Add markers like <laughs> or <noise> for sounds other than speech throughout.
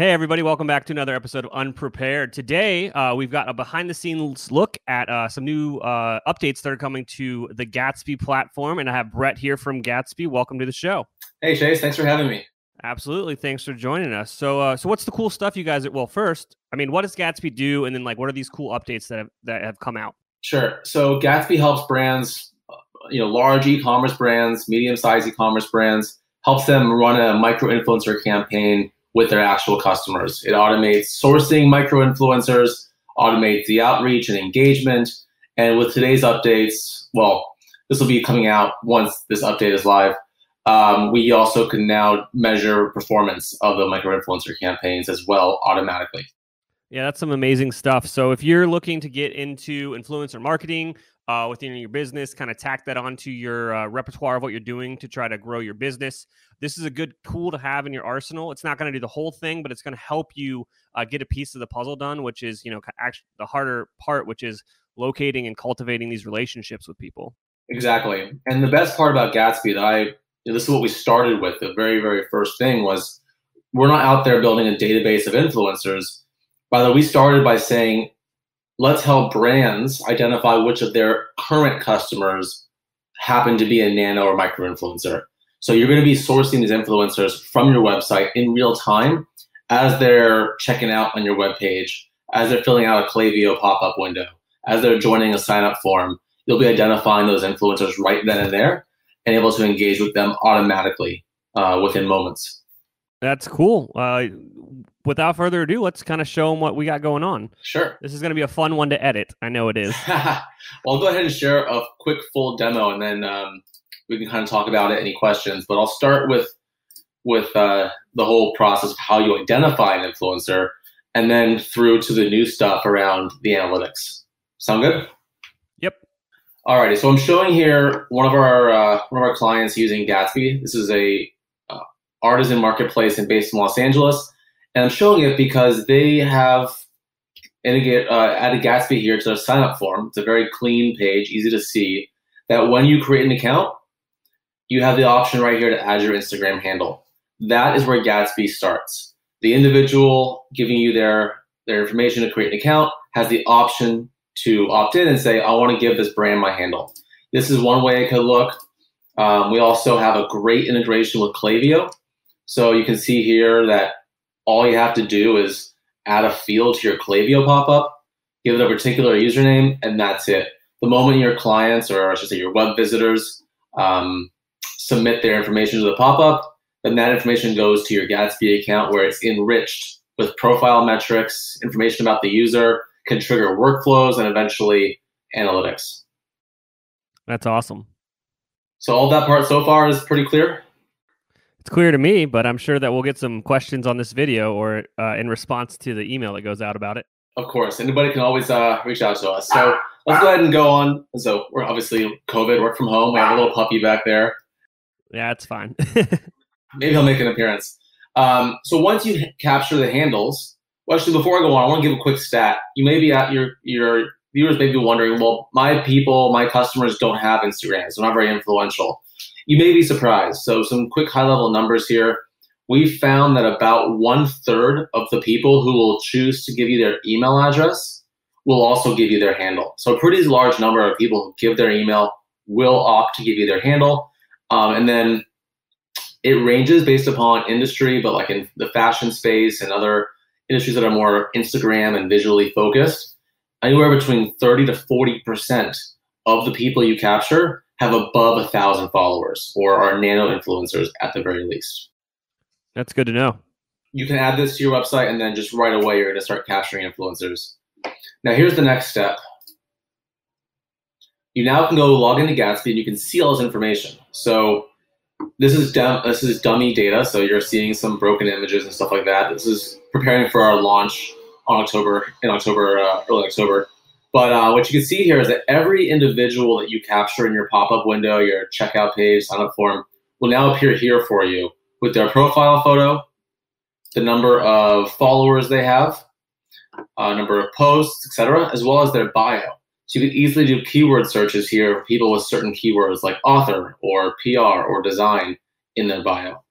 Hey, everybody, welcome back to another episode of Unprepared. Today, uh, we've got a behind the scenes look at uh, some new uh, updates that are coming to the Gatsby platform. And I have Brett here from Gatsby. Welcome to the show. Hey, Chase, thanks for having me. Absolutely. Thanks for joining us. So, uh, so what's the cool stuff you guys? At well, first, I mean, what does Gatsby do? And then, like, what are these cool updates that have, that have come out? Sure. So, Gatsby helps brands, uh, you know, large e commerce brands, medium sized e commerce brands, helps them run a micro influencer campaign with their actual customers. It automates sourcing micro influencers, automates the outreach and engagement. And with today's updates, well, this will be coming out once this update is live. Um, we also can now measure performance of the micro influencer campaigns as well automatically. Yeah, that's some amazing stuff. So if you're looking to get into influencer marketing, uh, within your business, kind of tack that onto your uh, repertoire of what you're doing to try to grow your business. This is a good tool to have in your arsenal. It's not going to do the whole thing, but it's going to help you uh, get a piece of the puzzle done, which is, you know, actually the harder part, which is locating and cultivating these relationships with people. Exactly. And the best part about Gatsby that I, you know, this is what we started with. The very, very first thing was we're not out there building a database of influencers. By the way, we started by saying let's help brands identify which of their current customers happen to be a nano or micro influencer. So you're going to be sourcing these influencers from your website in real time as they're checking out on your webpage, as they're filling out a Klaviyo pop-up window, as they're joining a sign-up form. You'll be identifying those influencers right then and there and able to engage with them automatically uh, within moments. That's cool. Uh, without further ado, let's kind of show them what we got going on. Sure. This is going to be a fun one to edit. I know it is. <laughs> well, I'll go ahead and share a quick full demo, and then um, we can kind of talk about it. Any questions? But I'll start with with uh, the whole process of how you identify an influencer, and then through to the new stuff around the analytics. Sound good? Yep. Alrighty. So I'm showing here one of our uh, one of our clients using Gatsby. This is a artisan marketplace and based in Los Angeles and I'm showing it because they have uh, added Gatsby here to their sign up form. It's a very clean page, easy to see. That when you create an account, you have the option right here to add your Instagram handle. That is where Gatsby starts. The individual giving you their, their information to create an account has the option to opt in and say, I want to give this brand my handle. This is one way it could look. Um, we also have a great integration with Klaviyo. So you can see here that all you have to do is add a field to your Klaviyo pop-up, give it a particular username, and that's it. The moment your clients, or I should say your web visitors, um, submit their information to the pop-up, then that information goes to your Gatsby account where it's enriched with profile metrics, information about the user, can trigger workflows, and eventually analytics. That's awesome. So all that part so far is pretty clear it's clear to me, but I'm sure that we'll get some questions on this video or uh, in response to the email that goes out about it. Of course, anybody can always uh, reach out to us. So let's go ahead and go on. So we're obviously COVID, work from home. We have a little puppy back there. Yeah, it's fine. <laughs> Maybe he'll make an appearance. Um, so once you capture the handles, well, actually, before I go on, I want to give a quick stat. You may be at your your viewers may be wondering, well, my people, my customers don't have Instagram, so not very influential you may be surprised. So, some quick high level numbers here. We found that about one third of the people who will choose to give you their email address will also give you their handle. So, a pretty large number of people who give their email will opt to give you their handle. Um, and then it ranges based upon industry, but like in the fashion space and other industries that are more Instagram and visually focused, anywhere between 30 to 40% of the people you capture have above a thousand followers or are nano influencers at the very least. That's good to know. You can add this to your website and then just right away you're going to start capturing influencers. Now here's the next step. You now can go log into Gatsby and you can see all this information. So this is this is dummy data, so you're seeing some broken images and stuff like that. This is preparing for our launch on October in October, uh, early October. But uh, what you can see here is that every individual that you capture in your pop-up window, your checkout page, sign-up form, will now appear here for you with their profile photo, the number of followers they have, uh, number of posts, etc., as well as their bio. So you can easily do keyword searches here for people with certain keywords like author or PR or design in their bio.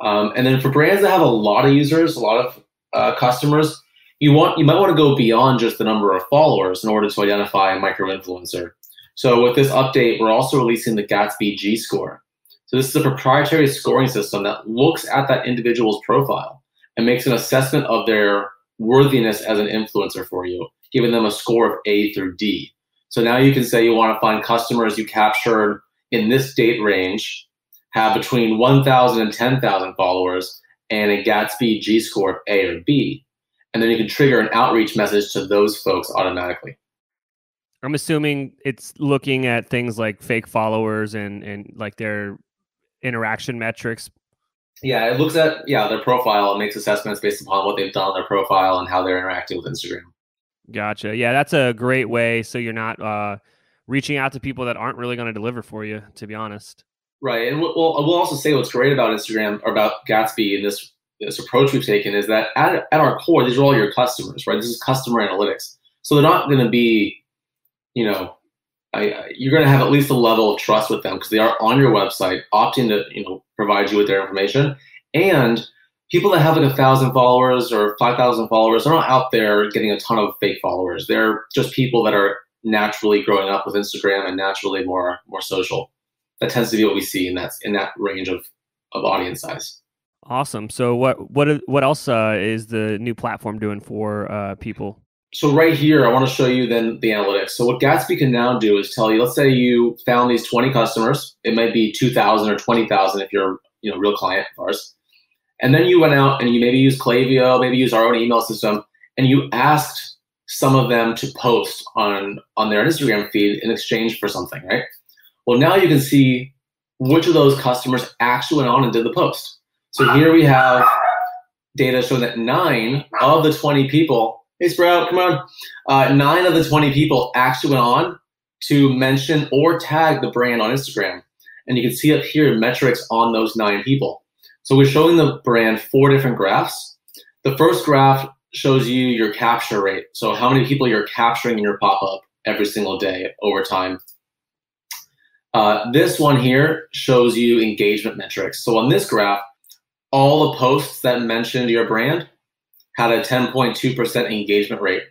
Um, and then for brands that have a lot of users, a lot of uh, customers, you want you might want to go beyond just the number of followers in order to identify a micro influencer. So with this update, we're also releasing the Gatsby G score. So this is a proprietary scoring system that looks at that individual's profile and makes an assessment of their worthiness as an influencer for you, giving them a score of A through D. So now you can say you want to find customers you captured in this date range, have between 1,000 and 10,000 followers, and a Gatsby G score of A or B. And then you can trigger an outreach message to those folks automatically. I'm assuming it's looking at things like fake followers and, and like their interaction metrics. Yeah, it looks at yeah their profile and makes assessments based upon what they've done on their profile and how they're interacting with Instagram. Gotcha. Yeah, that's a great way. So you're not uh, reaching out to people that aren't really going to deliver for you. To be honest. Right, and we'll we'll also say what's great about Instagram or about Gatsby and this this approach we've taken is that at, at our core, these are all your customers, right? This is customer analytics, so they're not going to be, you know, I, you're going to have at least a level of trust with them because they are on your website, opting to you know provide you with their information, and people that have like a thousand followers or five thousand followers are not out there getting a ton of fake followers. They're just people that are naturally growing up with Instagram and naturally more more social. That tends to be what we see in that in that range of of audience size. Awesome. So what what what else uh, is the new platform doing for uh, people? so right here, I want to show you then the analytics. So what Gatsby can now do is tell you, let's say you found these 20 customers. It might be 2,000 or 20,000 if you're you know real client of ours. And then you went out and you maybe use Klaviyo, maybe use our own email system, and you asked some of them to post on on their Instagram feed in exchange for something, right? Well, now you can see which of those customers actually went on and did the post. So here we have data showing that nine of the 20 people Hey, Sprout, come on. Uh, nine of the 20 people actually went on to mention or tag the brand on Instagram. And you can see up here metrics on those nine people. So we're showing the brand four different graphs. The first graph shows you your capture rate. So how many people you're capturing in your pop-up every single day over time. Uh, this one here shows you engagement metrics. So on this graph, all the posts that mentioned your brand had a 10.2% engagement rate.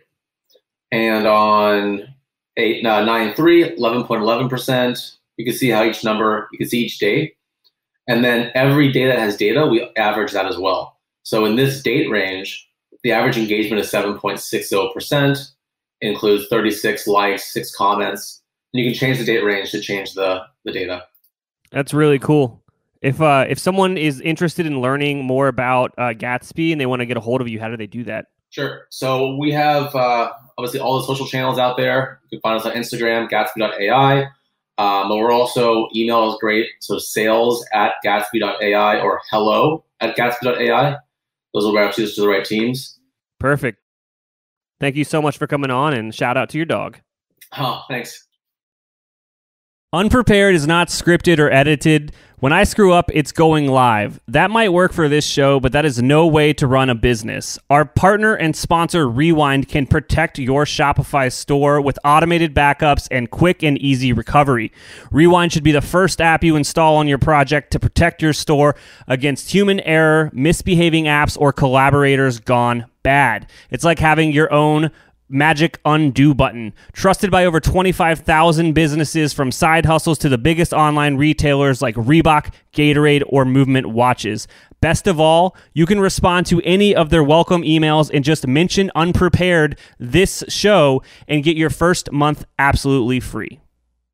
And on 8, uh, 9 3, 11.11%. You can see how each number, you can see each day. And then every day that has data, we average that as well. So in this date range, the average engagement is 7.60%, includes 36 likes, six comments. And you can change the date range to change the, the data. That's really cool. If uh, if someone is interested in learning more about uh, Gatsby and they want to get a hold of you, how do they do that? Sure. So we have uh, obviously all the social channels out there. You can find us on Instagram, Gatsby.ai. Um, but we're also email is great. So sales at Gatsby.ai or hello at Gatsby.ai. Those will route you to the right teams. Perfect. Thank you so much for coming on and shout out to your dog. Oh, thanks. Unprepared is not scripted or edited. When I screw up, it's going live. That might work for this show, but that is no way to run a business. Our partner and sponsor, Rewind, can protect your Shopify store with automated backups and quick and easy recovery. Rewind should be the first app you install on your project to protect your store against human error, misbehaving apps, or collaborators gone bad. It's like having your own magic undo button. Trusted by over 25,000 businesses from side hustles to the biggest online retailers like Reebok, Gatorade, or Movement Watches. Best of all, you can respond to any of their welcome emails and just mention unprepared this show and get your first month absolutely free.